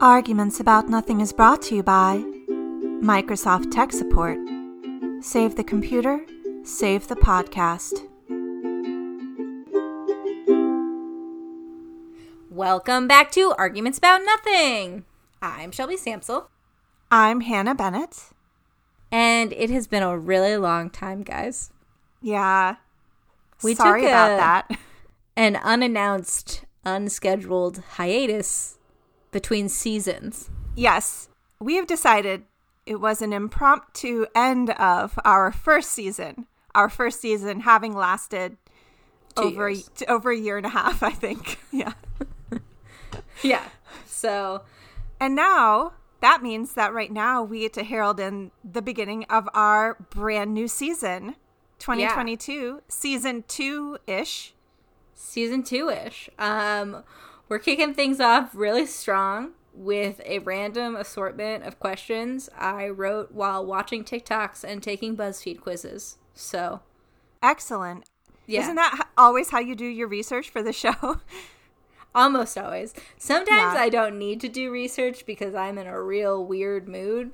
Arguments About Nothing is brought to you by Microsoft Tech Support. Save the computer, save the podcast. Welcome back to Arguments About Nothing. I'm Shelby Samsel, I'm Hannah Bennett. and it has been a really long time, guys. Yeah. We Sorry took about that. An unannounced, unscheduled hiatus between seasons. Yes, we have decided it was an impromptu end of our first season. Our first season having lasted Two over years. t- over a year and a half, I think. Yeah. Yeah. So, And now that means that right now we get to herald in the beginning of our brand new season, 2022, season two ish. season two ish. Um, we're kicking things off really strong with a random assortment of questions I wrote while watching TikToks and taking BuzzFeed quizzes. So, Excellent. yeah. Isn't that always how you do your research for the show? Almost always. Sometimes Yeah. I don't need to do research because I'm in a real weird mood.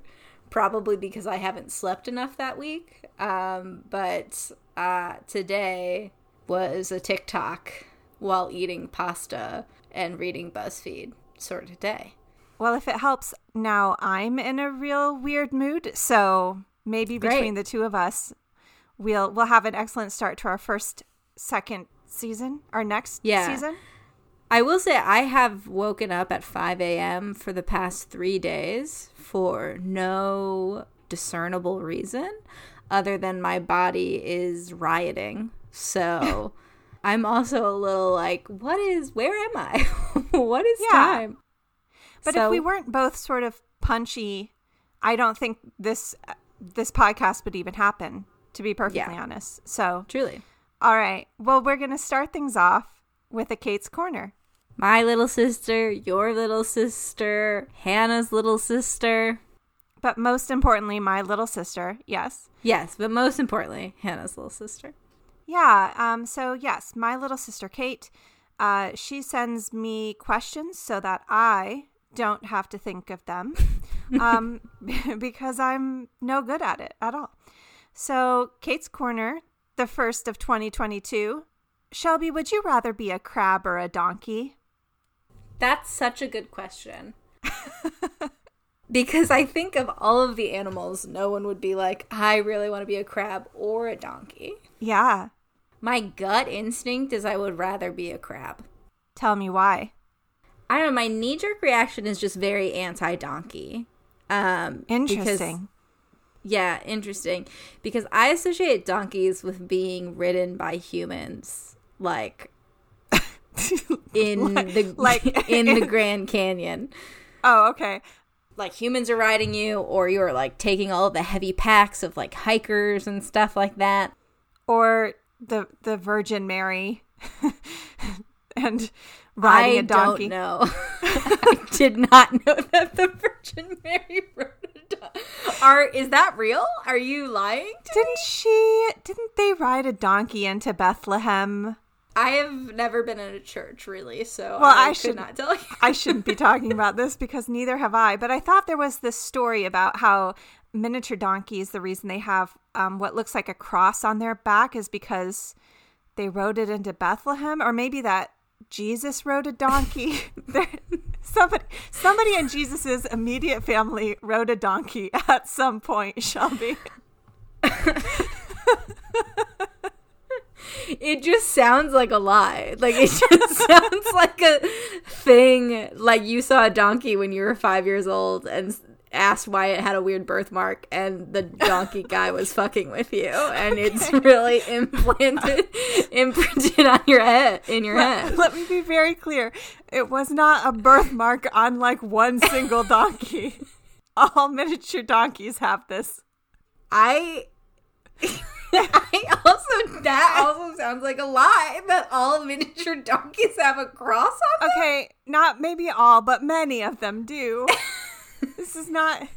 Probably because I haven't slept enough that week. Um, but uh, today was a TikTok while eating pasta and reading BuzzFeed sort of day. well, if it helps, now I'm in a real weird mood, so maybe Great. between the two of us, we'll we'll have an excellent start to our first second season, our next Yeah. season. I will say I have woken up at 5 a.m. for the past three days for no discernible reason other than my body is rioting. So I'm also a little like, what is, where am I? what is Yeah. time? But So- if we weren't both sort of punchy, I don't think this this podcast would even happen. To be perfectly Yeah. honest. So, Truly. all right. Well, we're gonna start things off with a Kate's corner. My little sister, your little sister, Hannah's little sister. But most importantly, my little sister. Yes. Yes, but most importantly, Hannah's little sister. Yeah. Um. So yes, my little sister Kate. Uh, she sends me questions so that I don't have to think of them, um, because I'm no good at it at all. So Kate's corner, the first of 2022. Shelby, would you rather be a crab or a donkey? That's such a good question. because I think of all of the animals, no one would be like, I really want to be a crab or a donkey. Yeah. My gut instinct is I would rather be a crab. Tell me why. I don't know, my knee jerk reaction is just very anti donkey. Um, because- Interesting. yeah, interesting. Because I associate donkeys with being ridden by humans, like in the like- in the Grand Canyon. oh, okay. like humans are riding you or you're like taking all the heavy packs of like hikers and stuff like that Or the the Virgin Mary, and riding I a donkey. don't know. I did not know that the Virgin Mary rode a donkey. Are is that real? Are you lying? To Didn't she? Didn't they ride a donkey into Bethlehem? I have never been in a church really, so Well, I, I should- not tell you. I shouldn't be talking about this because neither have I. But I thought there was this story about how miniature donkeys, the reason they have um, what looks like a cross on their back is because they rode it into Bethlehem, or maybe that Jesus rode a donkey. Somebody, somebody in Jesus's immediate family rode a donkey at some point. Shelby. It just sounds like a lie. Like it just sounds like a thing. Like you saw a donkey when you were five years old and asked why it had a weird birthmark, and the donkey guy was fucking with you, and it's really implanted, imprinted on your head, in your head. Let me be very clear. It was not a birthmark on like one single donkey. All miniature donkeys have this. I. I also that also sounds like a lie that all miniature donkeys have a cross on them. Okay, not maybe all, but many of them do. this is not.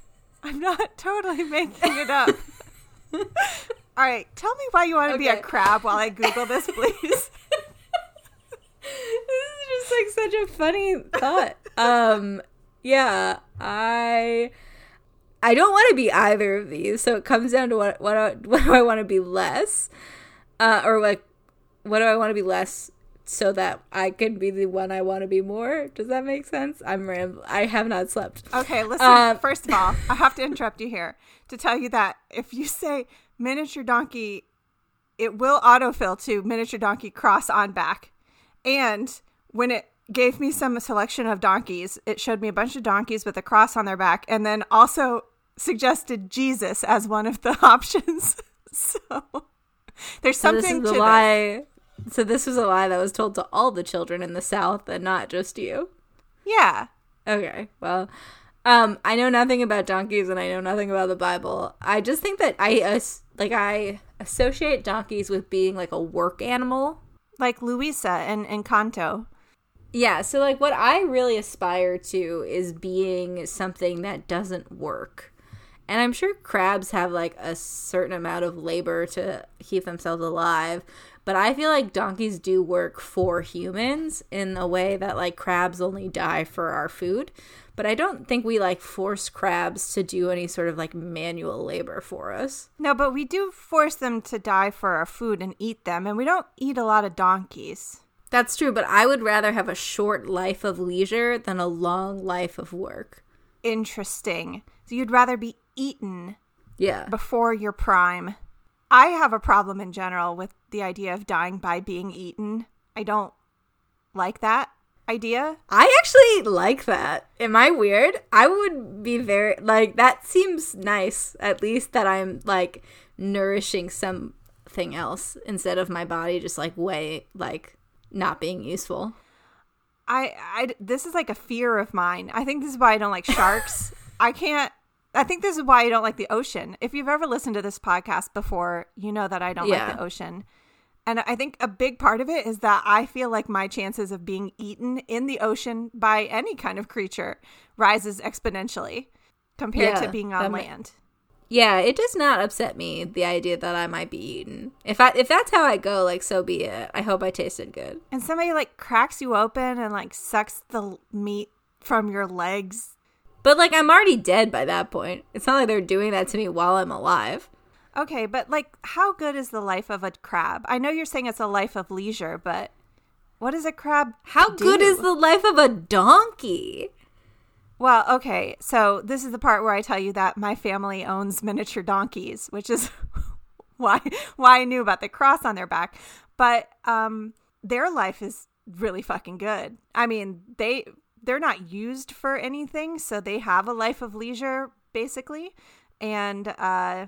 I'm not totally making it up. All right, tell me why you want to be a crab while I Google this, please. this is just like such a funny thought. Um, yeah, I I don't want to be either of these, so it comes down to what what I, what do I want to be less, uh, or like what do I want to be less so that I can be the one I want to be more. Does that make sense? I'm ram- I have not slept. Okay, listen. Um, first of all, I have to interrupt you here to tell you that if you say miniature donkey, it will autofill to miniature donkey cross on back. And when it gave me some selection of donkeys, it showed me a bunch of donkeys with a cross on their back and then also suggested Jesus as one of the options. so there's So this something is to the this. So this was a lie that was told to all the children in the South and not just you. Yeah. Okay, well, um, I know nothing about donkeys and I know nothing about the Bible. I just think that I as- like I associate donkeys with being like a work animal. Like Luisa and Encanto. Yeah, so like what I really aspire to is being something that doesn't work. And I'm sure crabs have like a certain amount of labor to keep themselves alive, but I feel like donkeys do work for humans in a way that like crabs only die for our food. But I don't think we like force crabs to do any sort of like manual labor for us. No, but we do force them to die for our food and eat them, and we don't eat a lot of donkeys. That's true, but I would rather have a short life of leisure than a long life of work. Interesting. So you'd rather be eaten Yeah. before your prime. I have a problem in general with the idea of dying by being eaten. I don't like that idea. I actually like that. Am I weird? I would be very like that seems nice at least that I'm like nourishing something else instead of my body just like way like not being useful. I, I this is like a fear of mine. I think this is why I don't like sharks. I can't. I think this is why I don't like the ocean. If you've ever listened to this podcast before, you know that I don't Yeah. like the ocean. And I think a big part of it is that I feel like my chances of being eaten in the ocean by any kind of creature rises exponentially compared Yeah, to being on land. Yeah, it does not upset me the idea that I might be eaten. If I if that's how I go, like so be it. I hope I tasted good. And somebody like cracks you open and like sucks the meat from your legs. But like I'm already dead by that point. It's not like they're doing that to me while I'm alive. Okay, but like, how good is the life of a crab? I know you're saying it's a life of leisure, but what is a crab? How good is the life of a donkey? Well, okay, so this is the part where I tell you that my family owns miniature donkeys, which is why why I knew about the cross on their back. But um, their life is really fucking good. I mean, they they're not used for anything, so they have a life of leisure basically, and uh,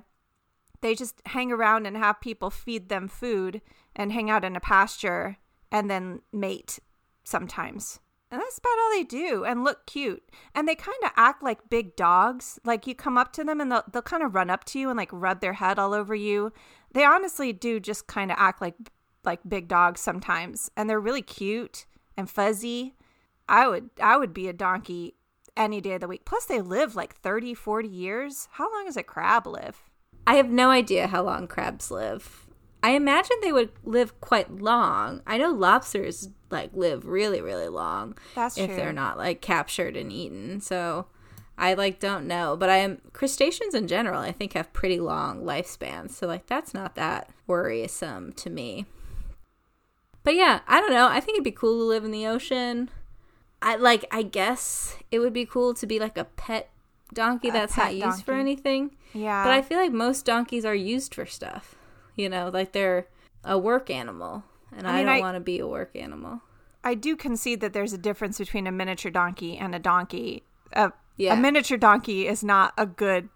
they just hang around and have people feed them food and hang out in a pasture and then mate sometimes. And that's about all they do and look cute. And they kind of act like big dogs. Like you come up to them and they'll, they'll kind of run up to you and like rub their head all over you. They honestly do just kind of act like like big dogs sometimes. And they're really cute and fuzzy. I would I would be a donkey any day of the week. Plus they live like 30, 40 years. How long does a crab live? I have no idea how long crabs live. I imagine they would live quite long. I know lobsters like live really, really long. That's if true. they're not like captured and eaten. So I like don't know, but I am crustaceans in general. I think have pretty long lifespans. So like that's not that worrisome to me. But yeah, I don't know. I think it'd be cool to live in the ocean. I like. I guess it would be cool to be like a pet donkey A that's pet not used for anything. Yeah. But I feel like most donkeys are used for stuff. You know, like they're a work animal, and I I, mean, don't want to be a work animal. I do concede that there's a difference between a miniature donkey and a donkey. A, Yeah. a miniature donkey is not a good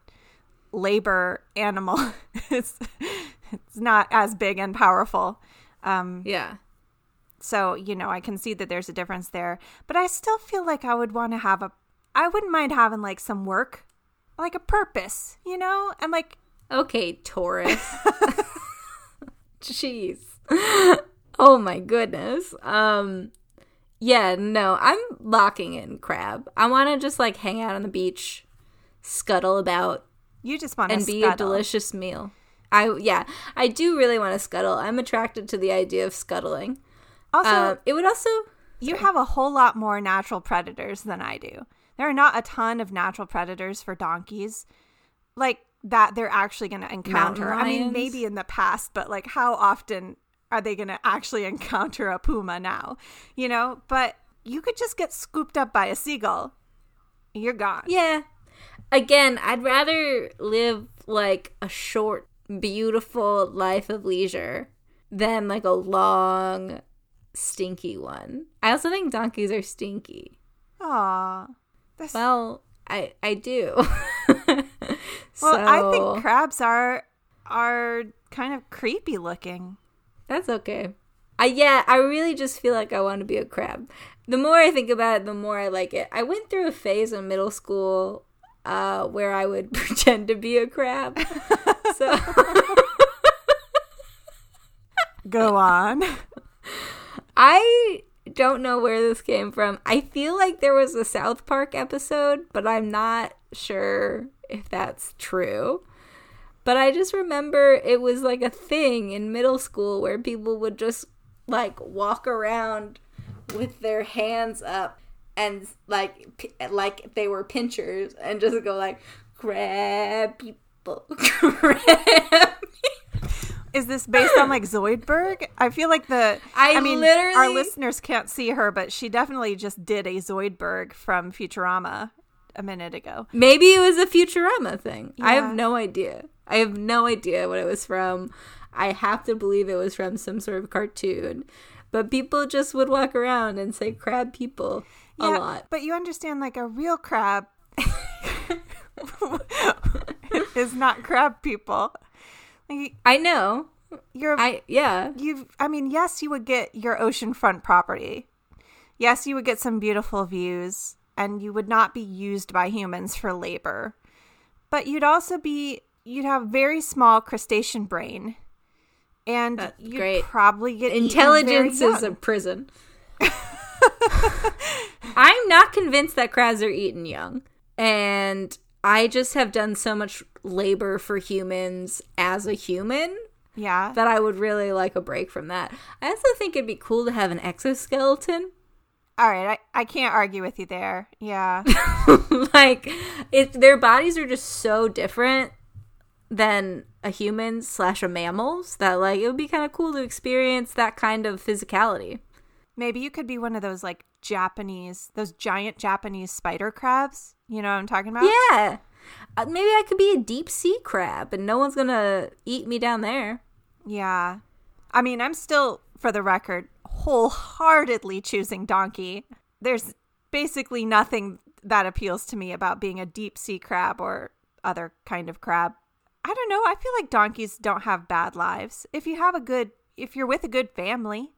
labor animal. it's it's not as big and powerful. Um, Yeah. So you know, I can see that there's a difference there. But I still feel like I would want to have a. I wouldn't mind having like some work, like a purpose, you know, and like Okay, Taurus. Jeez. Oh my goodness. Um yeah, no, I'm locking in crab. I want to just like hang out on the beach, scuttle about you just want to and be a delicious meal. I yeah, I do really want to scuttle. I'm attracted to the idea of scuttling. Also, Um, it would also you have a whole lot more natural predators than I do. there are not a ton of natural predators for donkeys, like that they're actually going to encounter. I mean, maybe in the past, but like how often are they going to actually encounter a puma now? You know, but you could just get scooped up by a seagull. You're gone. Yeah. Again, I'd rather live like a short, beautiful life of leisure than like a long, stinky one. I also think donkeys are stinky. Aw. That's, Well, I I do. well, I think crabs are are kind of creepy looking. that's okay. I yeah, I really just feel like I want to be a crab. The more I think about it, the more I like it. I went through a phase in middle school uh, where I would pretend to be a crab. so Go on. I don't know where this came from. I feel like there was a South Park episode, but I'm not sure if that's true. But I just remember it was like a thing in middle school where people would just like walk around with their hands up and like p- like they were pinchers and just go like grab people crab Is this based on like Zoidberg? I feel like the. I mean, our listeners can't see her, but she definitely just did a Zoidberg from Futurama a minute ago. Maybe it was a Futurama thing. I have no idea. I have no idea what it was from. I have to believe it was from some sort of cartoon. But people just would walk around and say crab people a Yeah, lot. But you understand, like a real crab is not crab people. I know. you're I yeah. you've. I mean, yes, you would get your oceanfront property. Yes, you would get some beautiful views and you would not be used by humans for labor. But you'd also be you'd have very small crustacean brain. And That's you'd great. probably get Intelligence is a prison. I'm not convinced that crabs are eaten young. And I just have done so much labor for humans as a human Yeah. that I would really like a break from that. I also think it'd be cool to have an exoskeleton. All right, I, I can't argue with you there. Yeah. like it their bodies are just so different than a human slash a mammal's that like it would be kind of cool to experience that kind of physicality. Maybe you could be one of those like Japanese, those giant Japanese spider crabs. You know what I'm talking about? Yeah. Uh, maybe I could be a deep sea crab and no one's gonna eat me down there. Yeah. I mean, I'm still, for the record, wholeheartedly choosing donkey. There's basically nothing that appeals to me about being a deep sea crab or other kind of crab. I don't know. I feel like donkeys don't have bad lives. If you have a good, if you're with a good family,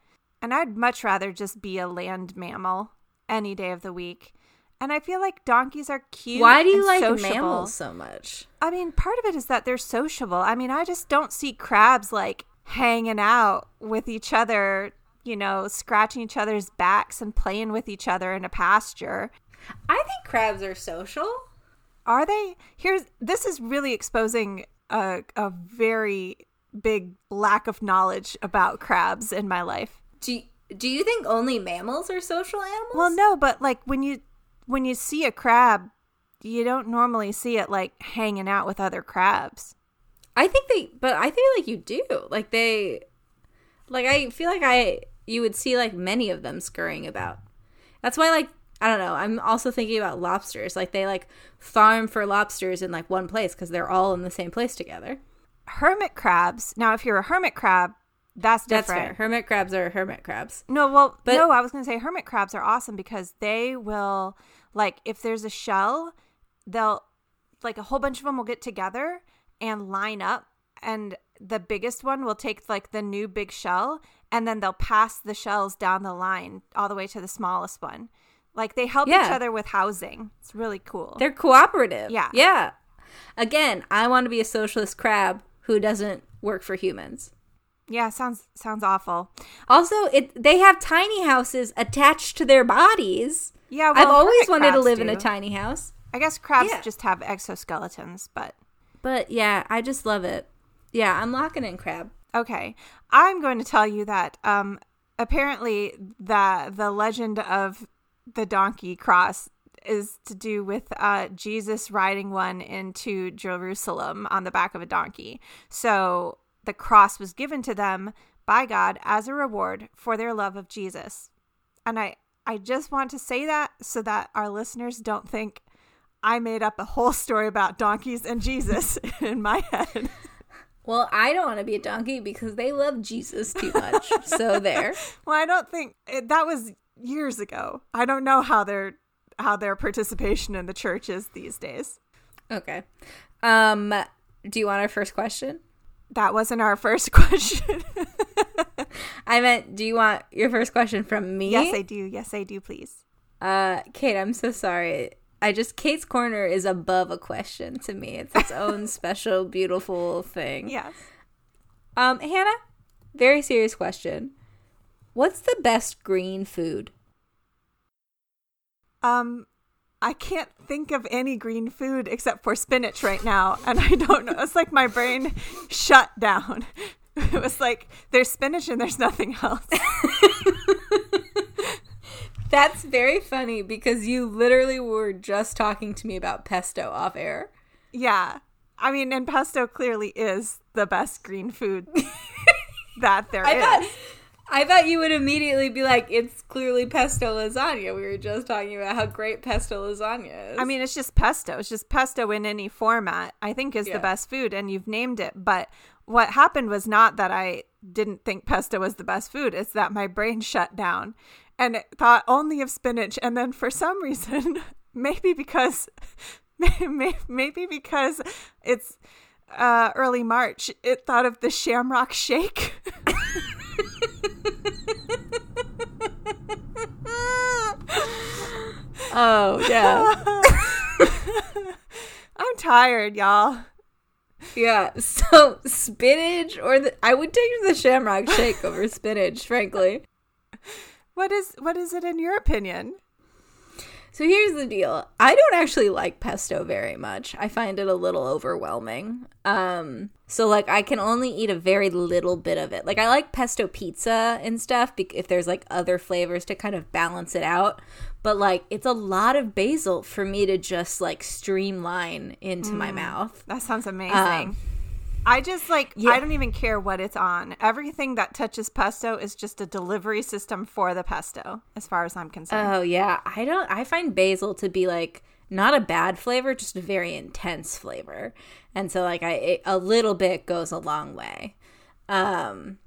and I'd much rather just be a land mammal any day of the week. And I feel like donkeys are cute. Why do you and like sociable. mammals so much? I mean, part of it is that they're sociable. I mean, I just don't see crabs like hanging out with each other, you know, scratching each other's backs and playing with each other in a pasture. I think crabs are social. Are they? Here's this is really exposing a a very big lack of knowledge about crabs in my life. Do do you think only mammals are social animals? Well, no, but like when you when you see a crab, you don't normally see it like hanging out with other crabs. I think they, but I feel like you do. Like they, like I feel like I, you would see like many of them scurrying about. That's why, like, I don't know. I'm also thinking about lobsters. Like they like farm for lobsters in like one place because they're all in the same place together. Hermit crabs. Now, if you're a hermit crab, that's That's different. fair. Hermit crabs are hermit crabs. No, well, But- no, I was going to say hermit crabs are awesome because they will, like, if there's a shell, they'll, like, a whole bunch of them will get together and line up, and the biggest one will take, like, the new big shell, and then they'll pass the shells down the line all the way to the smallest one. Like, they help each other with housing. It's really cool. They're cooperative. Yeah. Yeah. Again, I want to be a socialist crab who doesn't work for humans. Yeah, sounds sounds awful. Also, it they have tiny houses attached to their bodies. Yeah, I've always wanted to live in a tiny house. I guess crabs Yeah. just have exoskeletons, but But yeah, I just love it. Yeah, I'm locking in crab. Okay, I'm going to tell you that um, apparently the the legend of the donkey cross is to do with uh, Jesus riding one into Jerusalem on the back of a donkey. So the cross was given to them by God as a reward for their love of Jesus. And I, I just want to say that so that our listeners don't think I made up a whole story about donkeys and Jesus in my head. Well, I don't want to be a donkey because they love Jesus too much. so there. Well, I don't think it, that was years ago. I don't know how their how their participation in the church is these days. Okay. Um do you want our first question? That wasn't our first question. I meant do you want your first question from me? yes, I do. Yes, I do, please. Uh Kate, I'm so sorry. I just Kate's corner is above a question to me. It's its own special beautiful thing. Yes. Um Hannah, very serious question. What's the best green food? Um I can't think of any green food except for spinach right now, and I don't know. It's like my brain shut down. It was like there's spinach and there's nothing else. That's very funny because you literally were just talking to me about pesto off air. Yeah. I mean, and pesto clearly is the best green food that there I is. thought I thought you would immediately be like, it's clearly pesto lasagna. We were just talking about how great pesto lasagna is. I mean, it's just pesto. It's just pesto in any format, I think is Yeah. the best food, and you've named it. But what happened was not that I didn't think pesto was the best food, it's that my brain shut down and it thought only of spinach. And then for some reason, maybe because, maybe because it's uh, early March, it thought of the shamrock shake. oh yeah, I'm tired, y'all. yeah. So spinach or the I would take the shamrock shake over spinach, frankly. What is what is it in your opinion? So here's the deal. I don't actually like pesto very much. I find it a little overwhelming. Um so like I can only eat a very little bit of it. Like I like pesto pizza and stuff if there's like other flavors to kind of balance it out. But like it's a lot of basil for me to just like streamline into my mouth. That sounds amazing. Um, I just like yeah. I don't even care what it's on. Everything that touches pesto is just a delivery system for the pesto, as far as I'm concerned. Oh yeah, I don't. I find basil to be like not a bad flavor, just a very intense flavor, and so like I it, a little bit goes a long way. Um,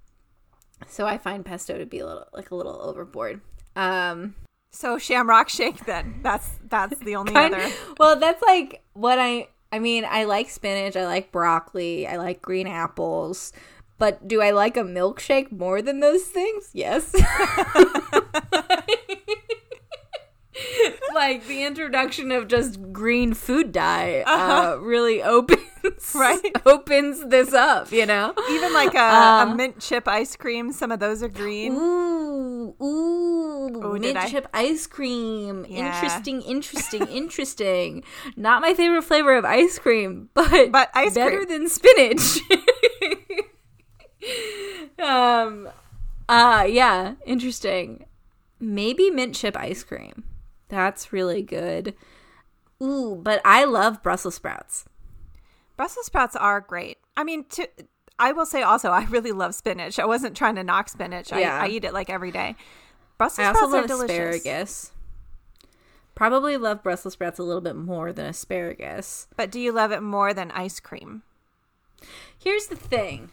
so I find pesto to be a little like a little overboard. Um, so Shamrock Shake, then that's that's the only other. well, that's like what I. I mean, I like spinach, I like broccoli, I like green apples. But do I like a milkshake more than those things? Yes. like the introduction of just green food dye uh, really opens Right. opens this up, you know. Even like a, Uh, a mint chip ice cream, some of those are green. Ooh, ooh, Oh, did mint chip ice cream. Yeah. Interesting, interesting, interesting. Not my favorite flavor of ice cream, but But ice better cream. than spinach. um, uh, yeah, interesting. Maybe mint chip ice cream. That's really good. Ooh, but I love Brussels sprouts. Brussels sprouts are great. I mean, to, I will say also, I really love spinach. I wasn't trying to knock spinach. I, Yeah. I eat it like every day. Brussels I sprouts are delicious. asparagus. Probably love Brussels sprouts a little bit more than asparagus. But do you love it more than ice cream? Here's the thing,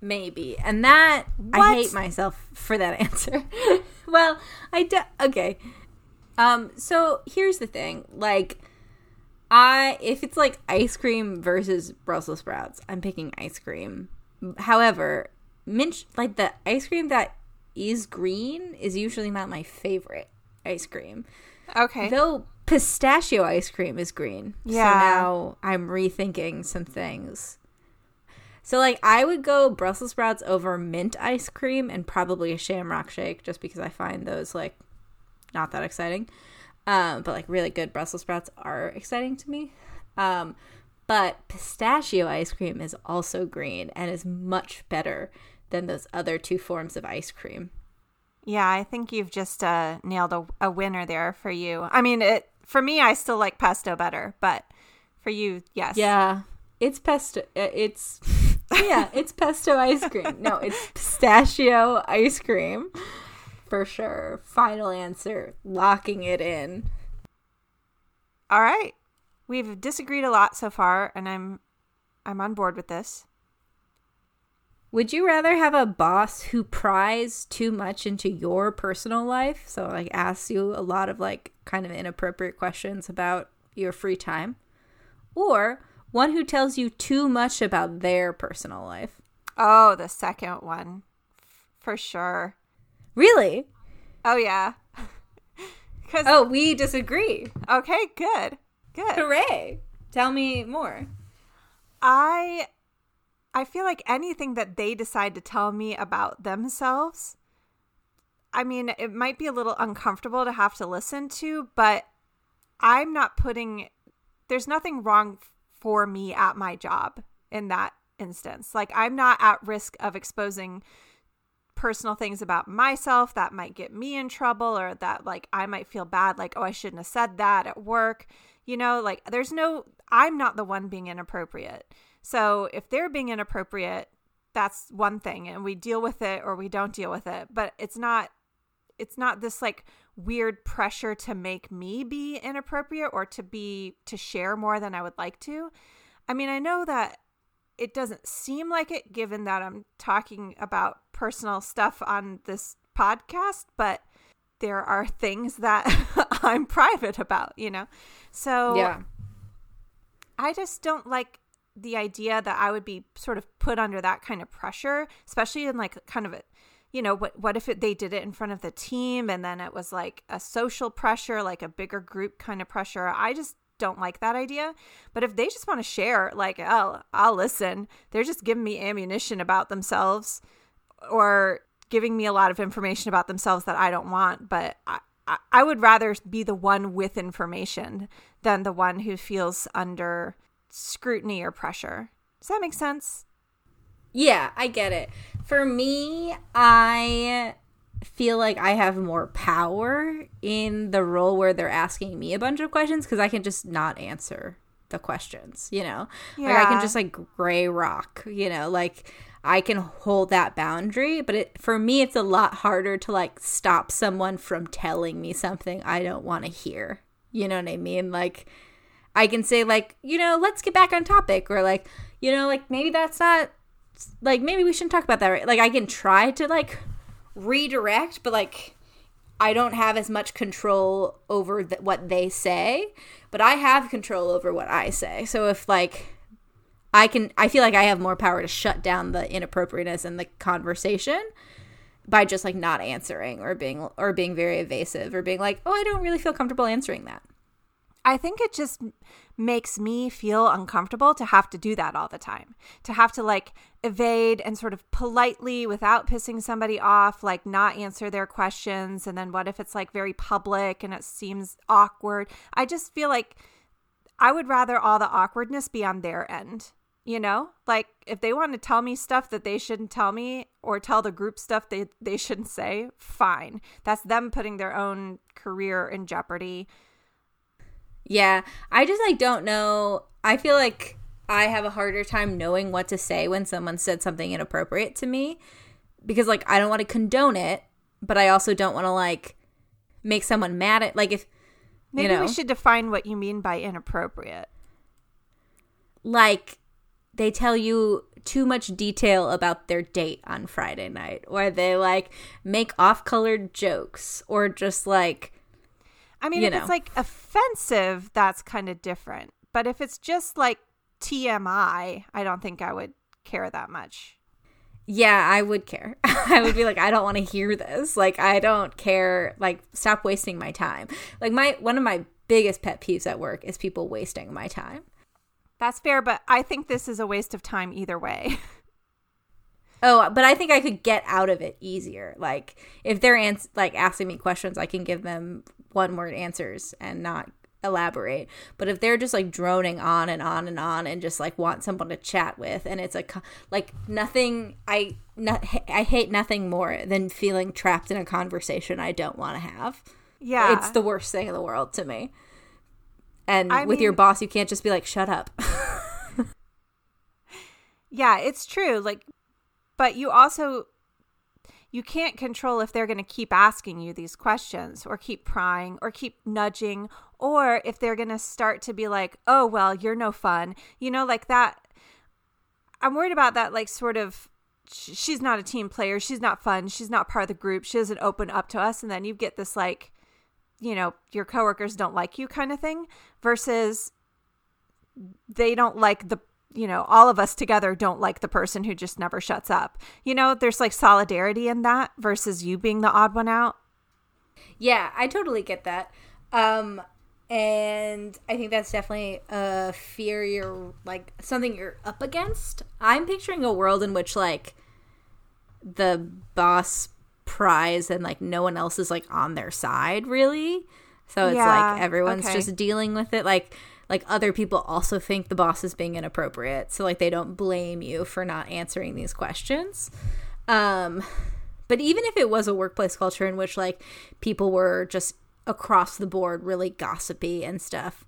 maybe, and that I hate myself for that answer. well, I do, okay. Um, so here's the thing, like, I if it's like ice cream versus Brussels sprouts, I'm picking ice cream. However, mint like the ice cream that is green is usually not my favorite ice cream. Okay. Though pistachio ice cream is green. Yeah. So now I'm rethinking some things. So like I would go Brussels sprouts over mint ice cream and probably a shamrock shake just because I find those like not that exciting. Um, but like really good Brussels sprouts are exciting to me. Um, but pistachio ice cream is also green and is much better than those other two forms of ice cream. Yeah, I think you've just uh, nailed a, a winner there for you. I mean, it For me, I still like pesto better, but for you, yes. Yeah. It's pesto. uh, It's yeah, it's pesto ice cream. No, it's pistachio ice cream for sure. Final answer. Locking it in. All right. We've disagreed a lot so far, and I'm I'm on board with this. Would you rather have a boss who pries too much into your personal life, so like asks you a lot of like kind of inappropriate questions about your free time, or one who tells you too much about their personal life? Oh, the second one. For sure. Really? Oh yeah. Cuz Oh, we disagree. okay, good. Good. Hooray! Tell me more. I I feel like anything that they decide to tell me about themselves I mean, it might be a little uncomfortable to have to listen to, but I'm not putting there's nothing wrong for me at my job in that instance. Like I'm not at risk of exposing personal things about myself that might get me in trouble or that like I might feel bad like oh I shouldn't have said that at work. You know, like there's no I'm not the one being inappropriate. So if they're being inappropriate, that's one thing and we deal with it or we don't deal with it, but it's not it's not this like weird pressure to make me be inappropriate or to be to share more than I would like to. I mean, I know that it doesn't seem like it given that I'm talking about personal stuff on this podcast, but there are things that I'm private about, you know? So Yeah. I just don't like the idea that I would be sort of put under that kind of pressure, especially in like kind of a, you know, what what if it, they did it in front of the team and then it was like a social pressure, like a bigger group kind of pressure. I just don't like that idea. But if they just want to share, like, oh, I'll listen. They're just giving me ammunition about themselves or giving me a lot of information about themselves that I don't want. But I, I, would rather be the one with information than the one who feels under scrutiny or pressure. Does that make sense? Yeah, I get it. For me, I feel like I have more power in the role where they're asking me a bunch of questions because I can just not answer the questions, you know? Like I can just like gray rock, you know, like I can hold that boundary, but it for me it's a lot harder to like stop someone from telling me something I don't want to hear. You know what I mean? Like I can say like, you know, let's get back on topic or like, you know, like maybe that's not like maybe we shouldn't talk about that right like i can try to like redirect but like i don't have as much control over th- what they say but i have control over what i say. So if like i can i feel like i have more power to shut down the inappropriateness in the conversation by just like not answering or being or being very evasive or being like oh i don't really feel comfortable answering that. I think it just makes me feel uncomfortable to have to do that all the time. To have to like evade and sort of politely without pissing somebody off, like not answer their questions. And then what if it's like very public and it seems awkward? I just feel like I would rather all the awkwardness be on their end. You know, like if they want to tell me stuff that they shouldn't tell me or tell the group stuff they, they shouldn't say, fine. That's them putting their own career in jeopardy. Yeah, I just like don't know. I feel like I have a harder time knowing what to say when someone said something inappropriate to me because like I don't want to condone it, but I also don't want to like make someone mad at like if Maybe you know we should define what you mean by inappropriate. like they tell you too much detail about their date on Friday night or they like make off-colored jokes or just like I mean, You if know. it's like offensive, that's kind of different. But if it's just like TMI, I don't think I would care that much. Yeah, I would care. I would be like, I don't want to hear this. Like, I don't care. Like, stop wasting my time. Like, my one of my biggest pet peeves at work is people wasting my time. That's fair, but I think this is a waste of time either way. Oh, but I think I could get out of it easier. Like, if they're ans- like asking me questions, I can give them one word answers and not elaborate. But if they're just like droning on and on and on and just like want someone to chat with, and it's a like nothing, I not, I hate nothing more than feeling trapped in a conversation I don't want to have. yeah. It's the worst thing in the world to me. And I with your boss, you can't just be like, shut up. Yeah, it's true. Like, but you also you can't control if they're going to keep asking you these questions or keep prying or keep nudging or if they're going to start to be like, "Oh, well, you're no fun." You know, like that I'm worried about that like sort of she's not a team player, she's not fun, she's not part of the group, she doesn't open up to us and then you get this like you know, your coworkers don't like you kind of thing versus they don't like the you know all of us together don't like the person who just never shuts up you know there's like solidarity in that versus you being the odd one out Yeah, I totally get that. Um and I think that's definitely a fear you're like something you're up against. I'm picturing a world in which like the boss pries and like no one else is like on their side really. So it's Yeah, like everyone's okay. just dealing with it like like other people also think the boss is being inappropriate. So like they don't blame you for not answering these questions. Um but even if it was a workplace culture in which like people were just across the board really gossipy and stuff,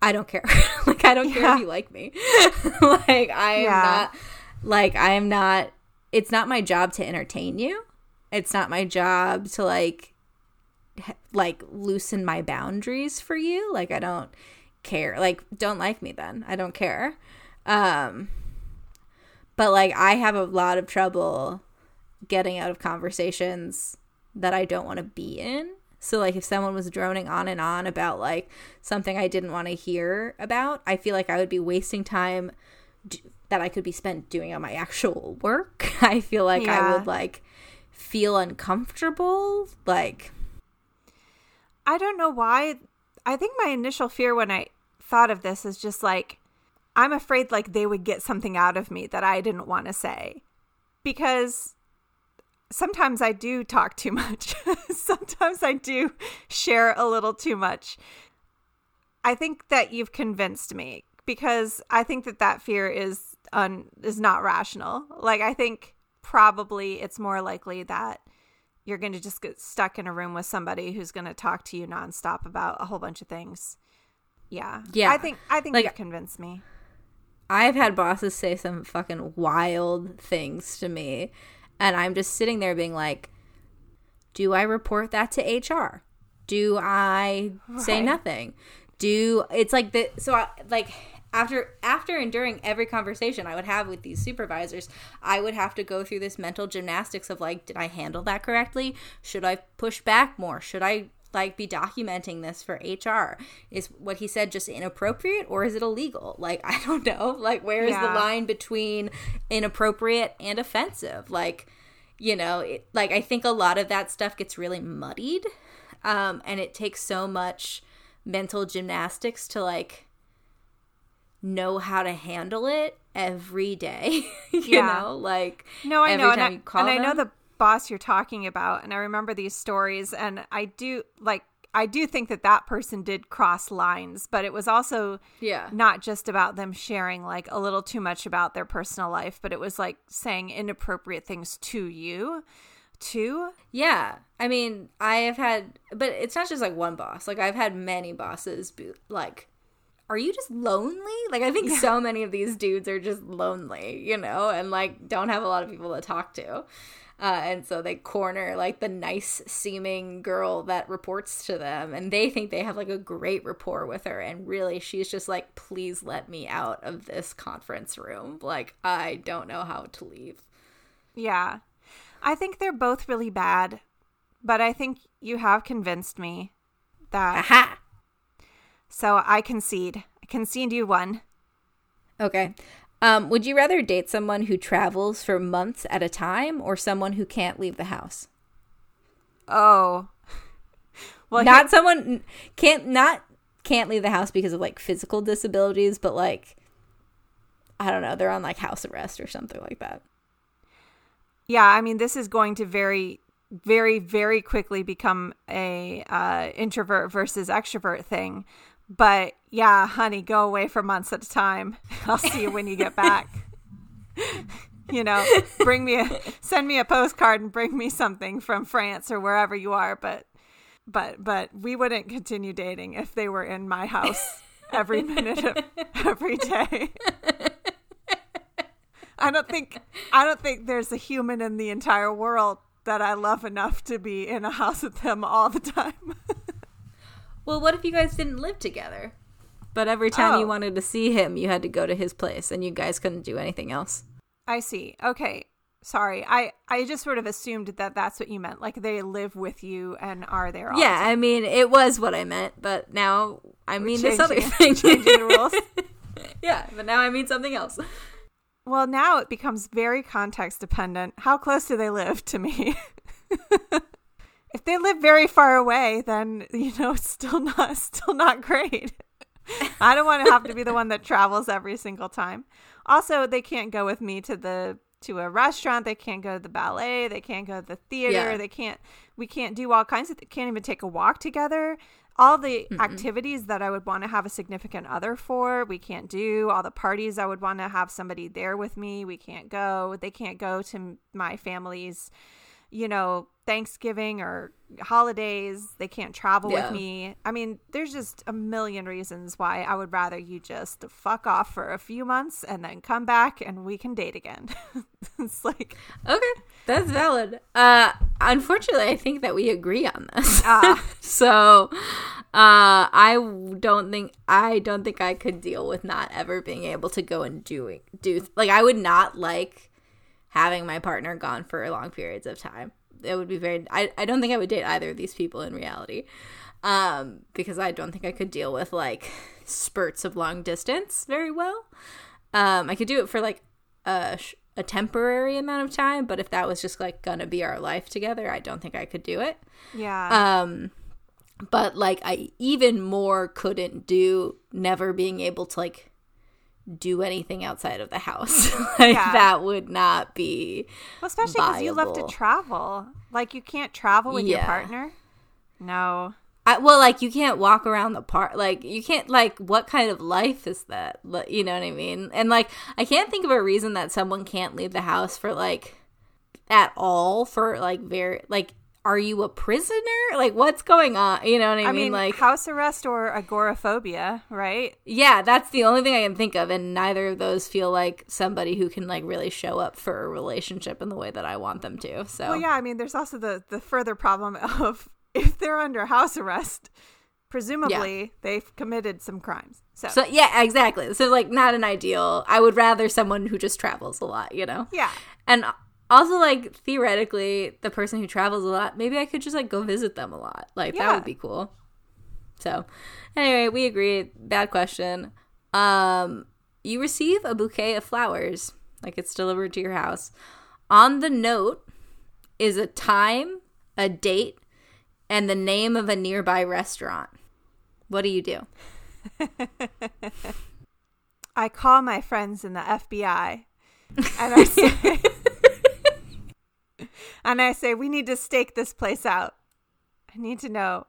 I don't care. like I don't care if you like me. like I am Yeah. not like I am not it's not my job to entertain you. It's not my job to like like loosen my boundaries for you. Like I don't care. Like don't like me then. I don't care. Um but like I have a lot of trouble getting out of conversations that I don't want to be in. So like if someone was droning on and on about like something I didn't want to hear about, I feel like I would be wasting time d- that I could be spent doing on my actual work. I feel like I would like feel uncomfortable like i don't know why. I think my initial fear when i thought of this is just like i'm afraid like they would get something out of me that i didn't want to say. Because sometimes i do talk too much. Sometimes i do share a little too much. I think that you've convinced me because I think that that fear is un is not rational. Like I think probably it's more likely that you're going to just get stuck in a room with somebody who's going to talk to you nonstop about a whole bunch of things. Yeah. Yeah. I think I think Like- you've convinced me. I've had bosses say some fucking wild things to me, and I'm just sitting there being like, do I report that to HR? Do I say Right. nothing? Do it's like the so I, like after after and during every conversation I would have with these supervisors, I would have to go through this mental gymnastics of like, did I handle that correctly? Should I push back more? Should I like be documenting this for HR? Is what he said just inappropriate or is it illegal? Like I don't know. Like where is the line between inappropriate and offensive? Like you know, it, like I think a lot of that stuff gets really muddied. Um and it takes so much mental gymnastics to like know how to handle it every day. you Yeah. know, like No, I know, and I, and I know the boss you're talking about, and I remember these stories, and I do like I do think that that person did cross lines, but it was also Yeah. not just about them sharing like a little too much about their personal life, but it was like saying inappropriate things to you, too. Yeah. I mean, I have had, but it's not just like one boss. Like, I've had many bosses be like, are you just lonely? Like, I think so many of these dudes are just lonely, you know, and like don't have a lot of people to talk to. Uh, and so they corner like the nice seeming girl that reports to them, and they think they have like a great rapport with her. And really, she's just like, please let me out of this conference room. Like, I don't know how to leave. Yeah. I think they're both really bad, but I think you have convinced me that. Aha! So I concede. I concede you one. Okay. Um, would you rather date someone who travels for months at a time or someone who can't leave the house? Oh. Well, not someone can't not can't leave the house because of like physical disabilities, but like I don't know, they're on like house arrest or something like that. Yeah, I mean, this is going to very, very, very quickly become a uh, introvert versus extrovert thing. But yeah, honey, go away for months at a time. I'll see you when you get back. you know, bring me a send me a postcard and bring me something from France or wherever you are. But but but we wouldn't continue dating if they were in my house every minute of every day. I don't think I don't think there's a human in the entire world that I love enough to be in a house with them all the time. well, what if you guys didn't live together? But every time Oh. you wanted to see him, you had to go to his place and you guys couldn't do anything else. I see. Okay. Sorry. I I just sort of assumed that that's what you meant. Like they live with you and are there all yeah, the time. I mean, it was what I meant, but now I mean this other thing. Changing the rules. yeah, but now I mean something else. Well, now it becomes very context dependent. How close do they live to me? if they live very far away, then you know it's still not still not great. I don't want to have to be the one that travels every single time. Also, they can't go with me to the to a restaurant. They can't go to the ballet. They can't go to the theater. Yeah. They can't. We can't do all kinds of. They can't even take a walk together. All the activities that I would want to have a significant other for, we can't do. All the parties I would want to have somebody there with me, we can't go. They can't go to my family's, you know, Thanksgiving or holidays. They can't travel Yeah. with me. I mean, there's just a million reasons why I would rather you just fuck off for a few months and then come back and we can date again. it's like, Okay, that's valid. Uh, unfortunately, I think that we agree on this. Ah. so, uh, I don't think I don't think I could deal with not ever being able to go and do do like I would not like having my partner gone for long periods of time. It would be very. I I don't think I would date either of these people in reality, um, because I don't think I could deal with like spurts of long distance very well. Um, I could do it for like a sh- a temporary amount of time, but if that was just like gonna be our life together, I don't think I could do it. yeah. Um, but like I even more couldn't do never being able to like do anything outside of the house. like Yeah. that would not be well, especially because you love to travel. Like, you can't travel with your partner. No. I, well, like you can't walk around the park. Like you can't. Like what kind of life is that? You know what I mean? And like I can't think of a reason that someone can't leave the house for like at all for like very like. Are you a prisoner? Like what's going on? You know what I, I mean? mean, Like house arrest or agoraphobia, right? yeah, that's the only thing I can think of, and neither of those feel like somebody who can like really show up for a relationship in the way that I want them to. So Well, yeah. I mean, there's also the the further problem of if they're under house arrest, presumably they've committed some crimes. So, So yeah, exactly. So like not an ideal. I would rather someone who just travels a lot, you know. yeah, And also like theoretically, the person who travels a lot, maybe I could just like go visit them a lot. Like that would be cool. So, anyway, we agree. Bad question. Um you receive a bouquet of flowers, like it's delivered to your house. On the note is a time, a date, and the name of a nearby restaurant. What do you do? I call my friends in the FBI, and I say, and I say, we need to stake this place out. I need to know.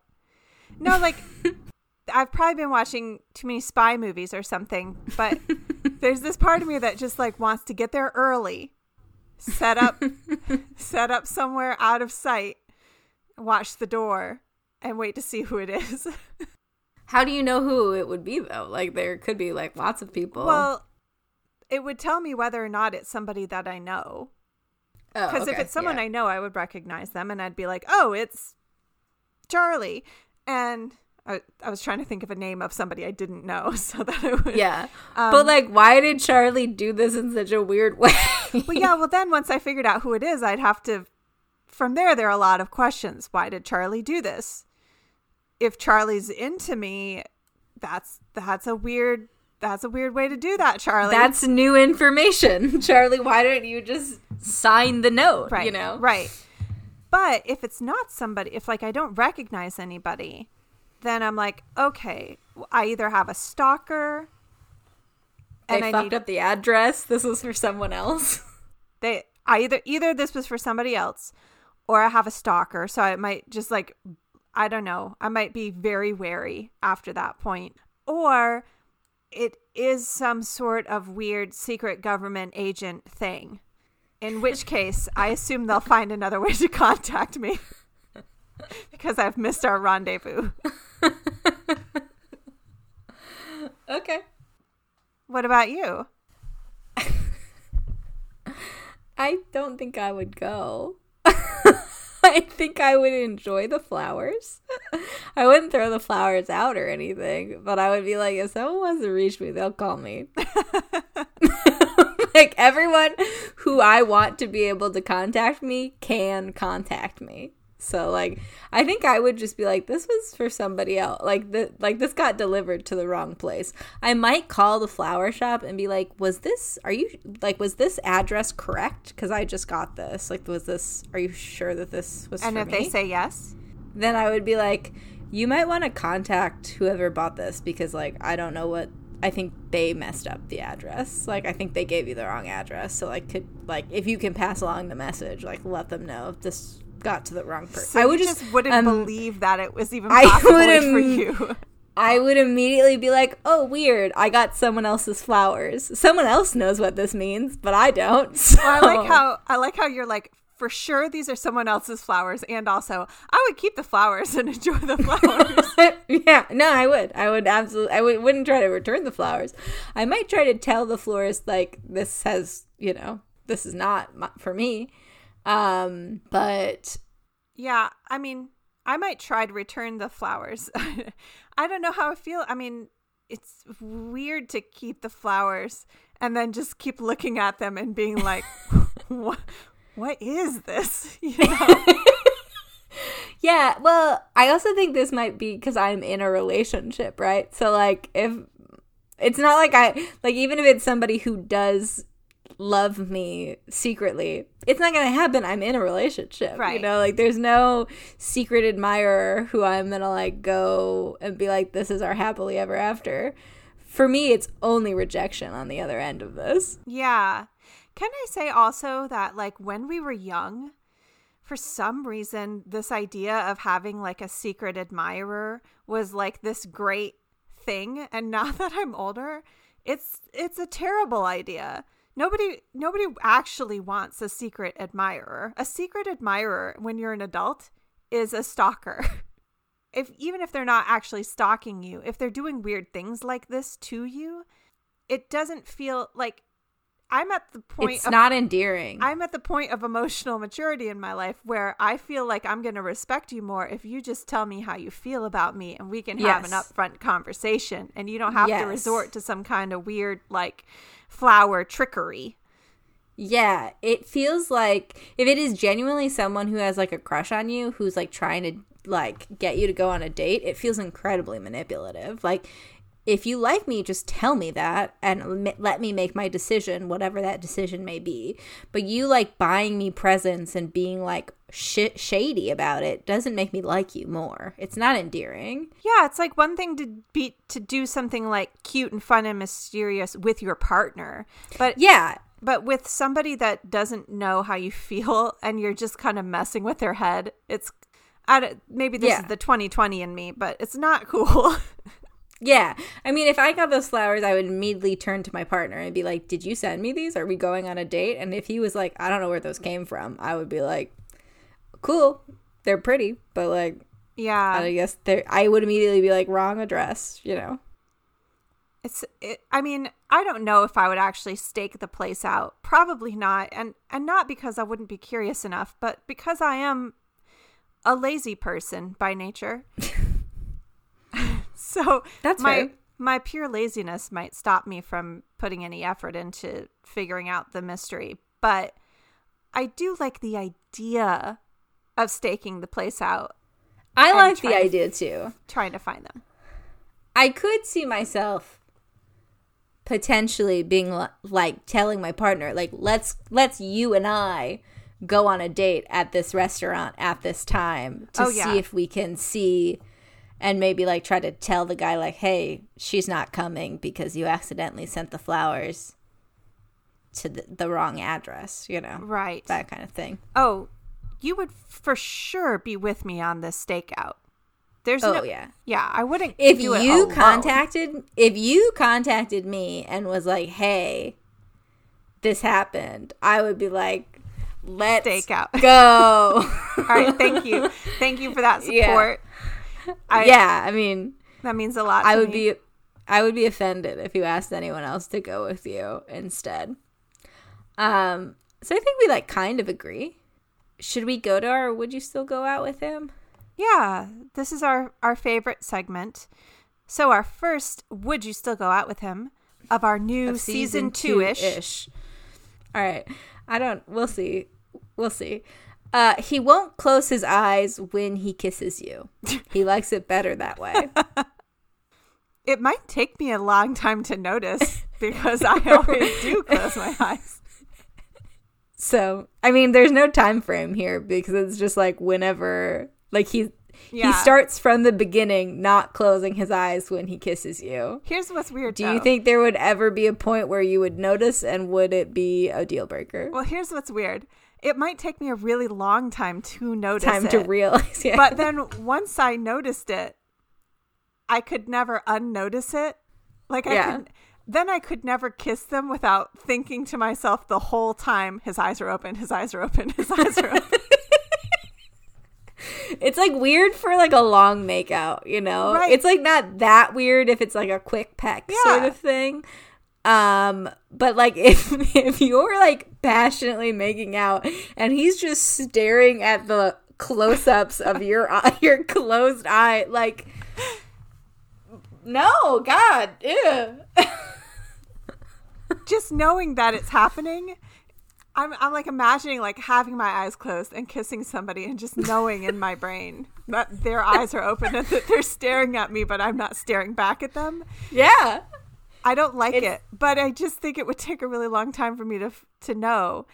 No, like I've probably been watching too many spy movies or something, but there's this part of me that just like wants to get there early, set up, set up somewhere out of sight, watch the door, and wait to see who it is. How do you know who it would be though? Like there could be like lots of people. Well, it would tell me whether or not it's somebody that I know. Oh, Because if it's someone yeah. I know, I would recognize them and I'd be like, oh, it's Charlie. And I, I was trying to think of a name of somebody I didn't know so that it would. yeah, Um, but like, why did Charlie do this in such a weird way? Well, yeah, well, then once I figured out who it is, I'd have to. From there, there are a lot of questions. Why did Charlie do this? If Charlie's into me, that's that's a weird that's a weird way to do that, Charlie. That's new information, Charlie. Why don't you just sign the note? right You know, right but if it's not somebody if like i don't recognize anybody then i'm like okay i either have a stalker They and i fucked need up the address. This was for someone else. they i either either this was for somebody else or i have a stalker so i might just like i don't know i might be very wary after that point or it is some sort of weird secret government agent thing in which case i assume they'll find another way to contact me because I've missed our rendezvous. okay. What about you? I don't think I would go. I think I would enjoy the flowers. I wouldn't throw the flowers out or anything, but I would be like, if someone wants to reach me, they'll call me. like everyone who I want to be able to contact me can contact me. So like I think I would just be like this was for somebody else. Like the like this got delivered to the wrong place. I might call the flower shop and be like, "Was this are you like was this address correct cuz I just got this. Like was this are you sure that this was And if me?" they say yes, then I would be like, "You might want to contact whoever bought this because like I don't know what I think they messed up the address. Like I think they gave you the wrong address. So like could like if you can pass along the message, like let them know if this got to the wrong person. so I would you just, wouldn't um, believe that it was even possible would for you. I would immediately be like, "Oh, weird! I got someone else's flowers. Someone else knows what this means, but I don't." So. I like how I like how you're like for sure these are someone else's flowers, and also I would keep the flowers and enjoy the flowers. yeah, no, I would. I would absolutely. I would, wouldn't try to return the flowers. I might try to tell the florist like this has, you know, this is not my, for me. Um, but yeah, I mean, I might try to return the flowers. I don't know how I feel. I mean, it's weird to keep the flowers and then just keep looking at them and being like, "What? What is this?" You know? yeah, well, I also think this might be because I'm in a relationship, right? So like, if it's not like I like, even if it's somebody who does love me secretly, it's not gonna happen. I'm in a relationship, You Right. know, like there's no secret admirer who I'm gonna like go and be like, this is our happily ever after. For me, it's only rejection on the other end of this. Yeah. Can I say also that, like, when we were young, for some reason, this idea of having like a secret admirer was like this great thing. And now that I'm older, it's it's a terrible idea. Nobody nobody actually wants a secret admirer. A secret admirer when you're an adult is a stalker. if even if they're not actually stalking you, if they're doing weird things like this to you, it doesn't feel like I'm at the point It's of not endearing. I'm at the point of emotional maturity in my life where I feel like I'm going to respect you more if you just tell me how you feel about me and we can have an upfront conversation and you don't have Yes. to resort to some kind of weird like flower trickery. Yeah, it feels like if it is genuinely someone who has like a crush on you, who's like trying to like get you to go on a date, it feels incredibly manipulative. Like if you like me, just tell me that and let me make my decision, whatever that decision may be. But you like buying me presents and being like sh- shady about it doesn't make me like you more. It's not endearing. Yeah, it's like one thing to be to do something like cute and fun and mysterious with your partner. But Yeah, but with somebody that doesn't know how you feel and you're just kind of messing with their head, it's I don't, maybe this Yeah. is the 2020 in me, but it's not cool. Yeah. I mean, if I got those flowers, I would immediately turn to my partner and be like, Did you send me these? Are we going on a date? And if he was like, I don't know where those came from, I would be like, Cool. They're pretty, but like, yeah. I guess they're, I would immediately be like, Wrong address, you know? It's it, I mean, I don't know if I would actually stake the place out. Probably not. And and not because I wouldn't be curious enough, but because I am a lazy person by nature. so That's my fair. my pure laziness might stop me from putting any effort into figuring out the mystery, but I do like the idea of staking the place out, I like the try to- idea too. trying to find them. I could see myself potentially being li- like telling my partner like let's let's you and I go on a date at this restaurant at this time to Oh, yeah. see if we can see and maybe like try to tell the guy like hey she's not coming because you accidentally sent the flowers to the, the wrong address you know Right. that kind of thing Oh, you would for sure be with me on this stakeout. There's oh no, yeah yeah. I wouldn't. if do you contacted if you contacted me and was like hey this happened i would be like Let's Stakeout. go. All right, thank you, thank you for that Yeah. I, yeah, I mean, that means a lot. I would me. be I would be offended if you asked anyone else to go with you instead. Um so I think we like kind of agree. Should we go to our would you still go out with him? Yeah, this is our our favorite segment. So our first, would you still go out with him? Of our new Of season, two ish. ish. All right. I don't we'll see. We'll see. Uh he won't close his eyes when he kisses you. He likes it better that way. It might take me a long time to notice because I always do close my eyes. So, I mean, there's no time frame here because it's just like whenever, like he Yeah. he starts from the beginning, not closing his eyes when he kisses you. Here's what's weird. Do you think there would ever be a point where you would notice, and would it be a deal breaker? Well, here's what's weird. It might take me a really long time to notice time it. to realize, yeah. But then once I noticed it, I could never unnotice it. Like I Yeah. could then I could never kiss them without thinking to myself the whole time his eyes are open, his eyes are open, his eyes are open. it's like weird for like a long makeout, you know? Right. It's like not that weird if it's like a quick peck sort of thing. Um, but like if if you're like passionately making out and he's just staring at the close-ups of your eye, your closed eye, like no, God, ew. Just knowing that it's happening, I'm I'm like imagining like having my eyes closed and kissing somebody and just knowing in my brain that their eyes are open and that they're staring at me, but I'm not staring back at them. yeah. I don't like It's- it, but I just think it would take a really long time for me to to know,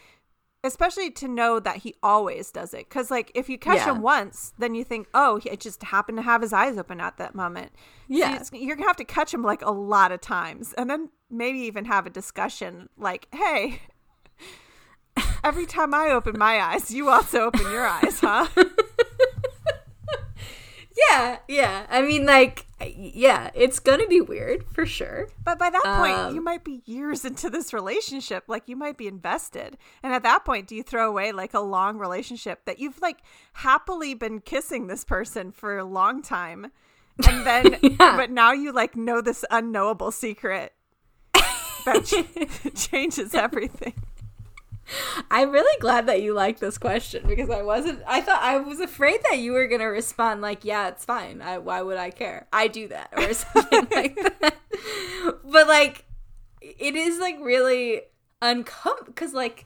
especially to know that he always does it. Because like if you catch Yeah. him once, then you think, oh, he just happened to have his eyes open at that moment. Yeah. it's- you're gonna have to catch him like a lot of times, and then maybe even have a discussion like, hey. Every time I open my eyes, you also open your eyes, huh? Yeah, yeah. I mean like yeah, it's going to be weird for sure. But by that point, Um, you might be years into this relationship. Like you might be invested. And at that point, do you throw away like a long relationship that you've like happily been kissing this person for a long time? And then, Yeah. but now you like know this unknowable secret that ch- changes everything. I'm really glad that you like this question because I wasn't. I thought I was afraid that you were gonna respond like, "Yeah, it's fine. I, why would I care? I do that or something like that." But like, it is like really uncomfortable because like,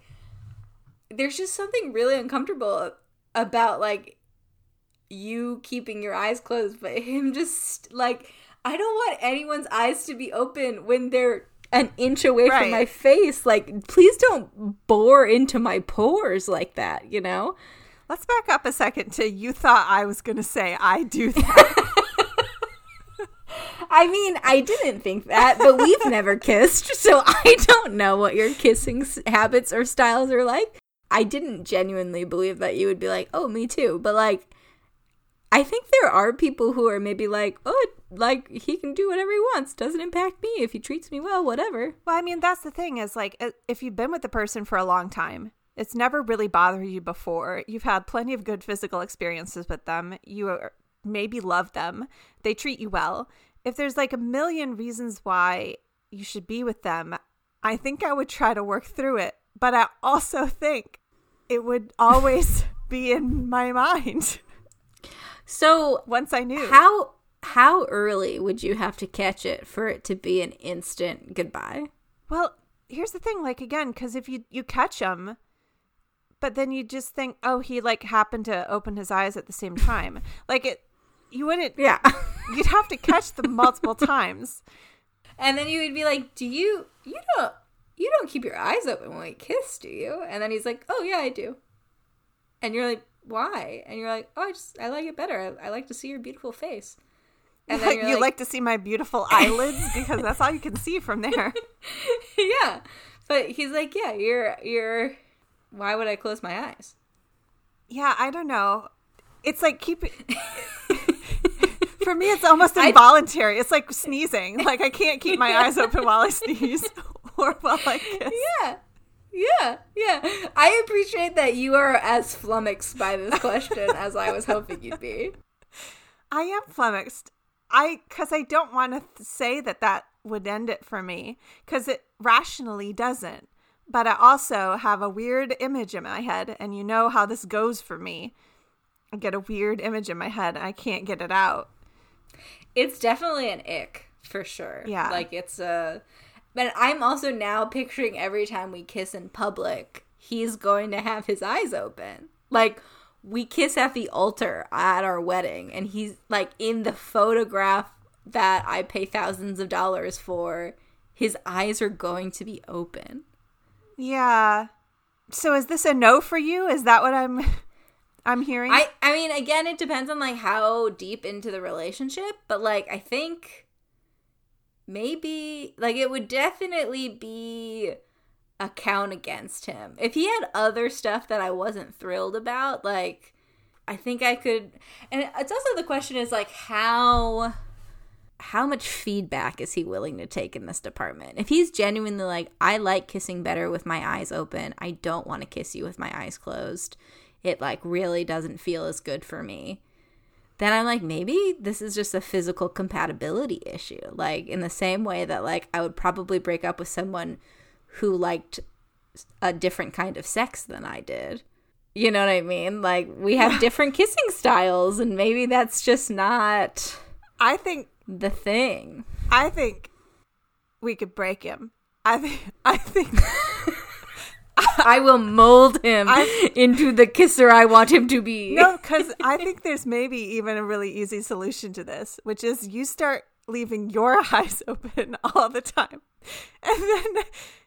there's just something really uncomfortable about like you keeping your eyes closed, but him just like, I don't want anyone's eyes to be open when they're an inch away Right. from my face. Like, please don't bore into my pores like that, you know? Let's back up a second to you thought I was going to say I do that. I mean, I didn't think that, but we've never kissed, so I don't know what your kissing s- habits or styles are like. I didn't genuinely believe that you would be like, "Oh, me too," but like I think there are people who are maybe like, "Oh, like he can do whatever he wants. Doesn't impact me if he treats me well, whatever." Well, I mean, that's the thing is like if you've been with the person for a long time, it's never really bothered you before. You've had plenty of good physical experiences with them. You are, maybe love them. They treat you well. If there's like a million reasons why you should be with them, I think I would try to work through it. But I also think it would always be in my mind So, once I knew. how how early would you have to catch it for it to be an instant goodbye? Well, here's the thing like again because if you you catch him but then you just think oh he like happened to open his eyes at the same time like it you wouldn't Yeah. you'd have to catch them multiple times And then you would be like, "Do you you don't you don't keep your eyes open when we kiss, do you?" And then he's like, "Oh yeah, I do." And you're like, "Why?" And you're like, "Oh, I just I like it better. I, I like to see your beautiful face." And then you like to see my beautiful eyelids because that's all you can see from there yeah. But he's like, "Yeah, you're you're why would I close my eyes?" yeah i don't know it's like keep for me it's almost I- involuntary it's like sneezing like i can't keep my eyes open while i sneeze or while i kiss Yeah. Yeah, yeah. I appreciate that you are as flummoxed by this question as I was hoping you'd be. I am flummoxed. I because I don't want to th- say that that would end it for me because it rationally doesn't. But I also have a weird image in my head, and you know how this goes for me. I get a weird image in my head, and I can't get it out. It's definitely an ick for sure. Yeah. Like it's a but I'm also now picturing every time we kiss in public, he's going to have his eyes open. Like we kiss at the altar at our wedding and he's like in the photograph that I pay thousands of dollars for, his eyes are going to be open. Yeah. So is this a no for you? Is that what I'm I'm hearing? I I mean again it depends on like how deep into the relationship, but like I think maybe like it would definitely be a count against him. If he had other stuff that I wasn't thrilled about, like I think I could and it's also the question is like how how much feedback is he willing to take in this department? If he's genuinely like I like kissing better with my eyes open, I don't want to kiss you with my eyes closed. It like really doesn't feel as good for me then I'm like, maybe this is just a physical compatibility issue. Like, in the same way that, like, I would probably break up with someone who liked a different kind of sex than I did. You know what I mean? Like, we have different kissing styles, and maybe that's just not I think the thing. I think we could break him. I think I think I will mold him I- into the kisser I want him to be. no, because I think there's maybe even a really easy solution to this, which is you start leaving your eyes open all the time, and then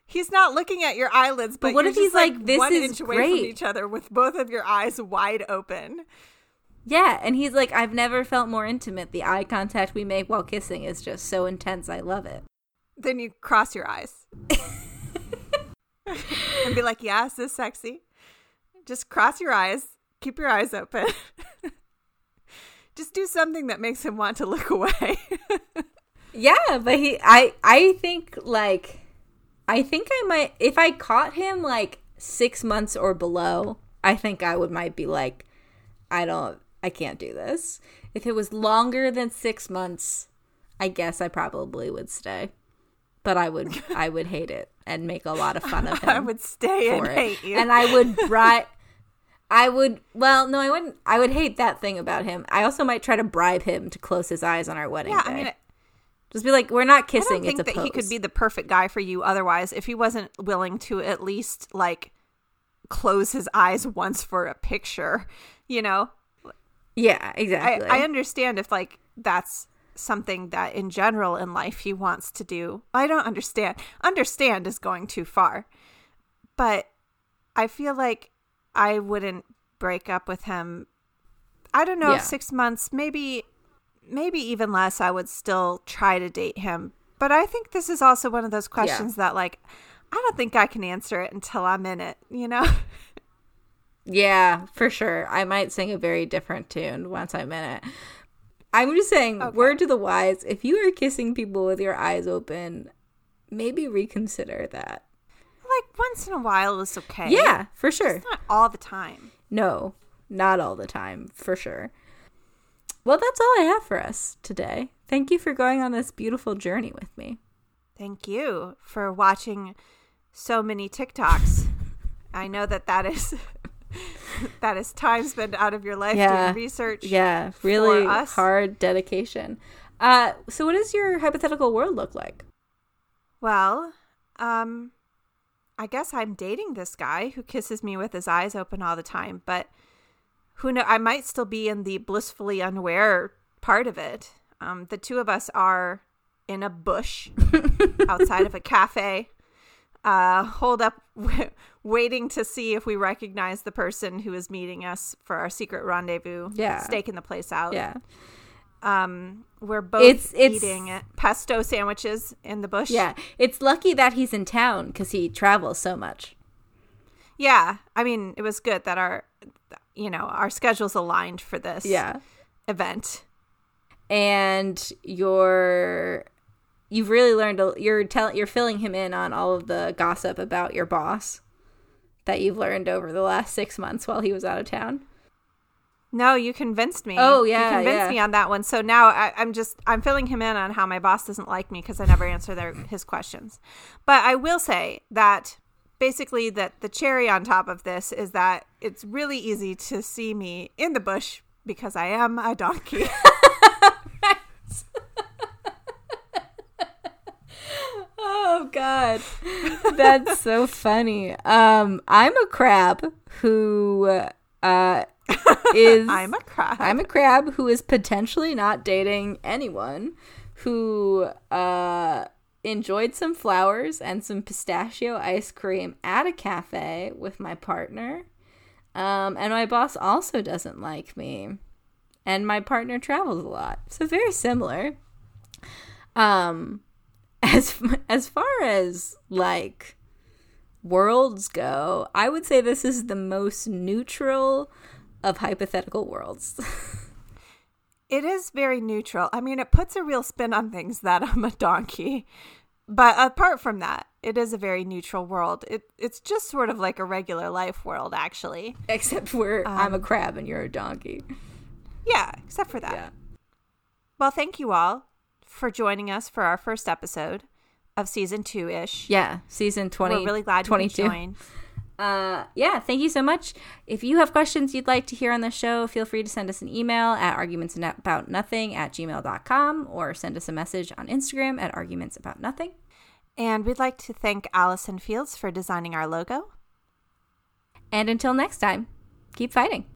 he's not looking at your eyelids. But, what you're if he's like, like, "This one is inch away from each other with both of your eyes wide open? Yeah, and he's like, I've never felt more intimate. The eye contact we make while kissing is just so intense. I love it. Then you cross your eyes and be like, "Yeah, is this sexy?" Just cross your eyes, keep your eyes open. Just do something that makes him want to look away. Yeah, but he I I think like I think I might if I caught him like 6 months or below, I think I would might be like I don't I can't do this. If it was longer than 6 months, I guess I probably would stay. But I would I would hate it and make a lot of fun of him. I would stay and it. hate you. And I would bribe. I would. Well, no, I wouldn't. I would hate that thing about him. I also might try to bribe him to close his eyes on our wedding yeah, day. I mean, Just be like, we're not I kissing. don't think it's a that he could be the perfect guy for you otherwise if he wasn't willing to at least like close his eyes once for a picture, you know? Yeah, I, exactly. I understand if like that's something that in general in life he wants to do. I don't understand. Understand is going too far. But I feel like I wouldn't break up with him. I don't know Yeah. 6 months, maybe maybe even less I would still try to date him. But I think this is also one of those questions that like I don't think I can answer it until I'm in it, you know? yeah, for sure. I might sing a very different tune once I'm in it. I'm just saying, Okay. word to the wise: if you are kissing people with your eyes open, maybe reconsider that. like once in a while is okay. Yeah, for sure. Not all the time. No, not all the time, for sure. Well, that's all I have for us today. Thank you for going on this beautiful journey with me. Thank you for watching so many TikToks. I know that that is that is time spent out of your life Yeah. doing research. Yeah, really hard dedication. Uh, so, what does your hypothetical world look like? Well, um, I guess I'm dating this guy who kisses me with his eyes open all the time, but who know? I might still be in the blissfully unaware part of it. Um, the two of us are in a bush outside of a cafe, uh, hold up, w- waiting to see if we recognize the person who is meeting us for our secret rendezvous. Yeah. staking the place out. Yeah. Um, we're both It's- it's- eating pesto sandwiches in the bush. Yeah. It's lucky that he's in town because he travels so much. Yeah, I mean, it was good that our, you know, our schedules aligned for this Yeah. event. And you're. You've really learned. You're telling. You're filling him in on all of the gossip about your boss. that you've learned over the last six months while he was out of town? No, you convinced me. Oh, yeah, you convinced yeah. me on that one. So now I, I'm just I'm filling him in on how my boss doesn't like me because I never answer their his questions. But I will say that basically that the cherry on top of this is that it's really easy to see me in the bush because I am a donkey. Oh god. That's so funny. Um I'm a crab who uh is I'm a crab. I'm a crab who is potentially not dating anyone who uh enjoyed some flowers and some pistachio ice cream at a cafe with my partner. Um and my boss also doesn't like me. And my partner travels a lot. So very similar. Um as as far as like worlds go, I would say this is the most neutral of hypothetical worlds. It is very neutral. I mean, it puts a real spin on things that I'm a donkey. But apart from that, it is a very neutral world. It it's just sort of like a regular life world actually. Except where I'm a um, crab and you're a donkey. Yeah, except for that. Yeah. Well, thank you all for joining us for our first episode of season 2ish. Yeah, season 20 We're really glad you could 22. join. Uh, yeah, thank you so much. If you have questions you'd like to hear on the show, feel free to send us an email at argumentsaboutnothing at gmail.com or send us a message on Instagram at argumentsaboutnothing. And we'd like to thank Allison Fields for designing our logo. And until next time, keep fighting.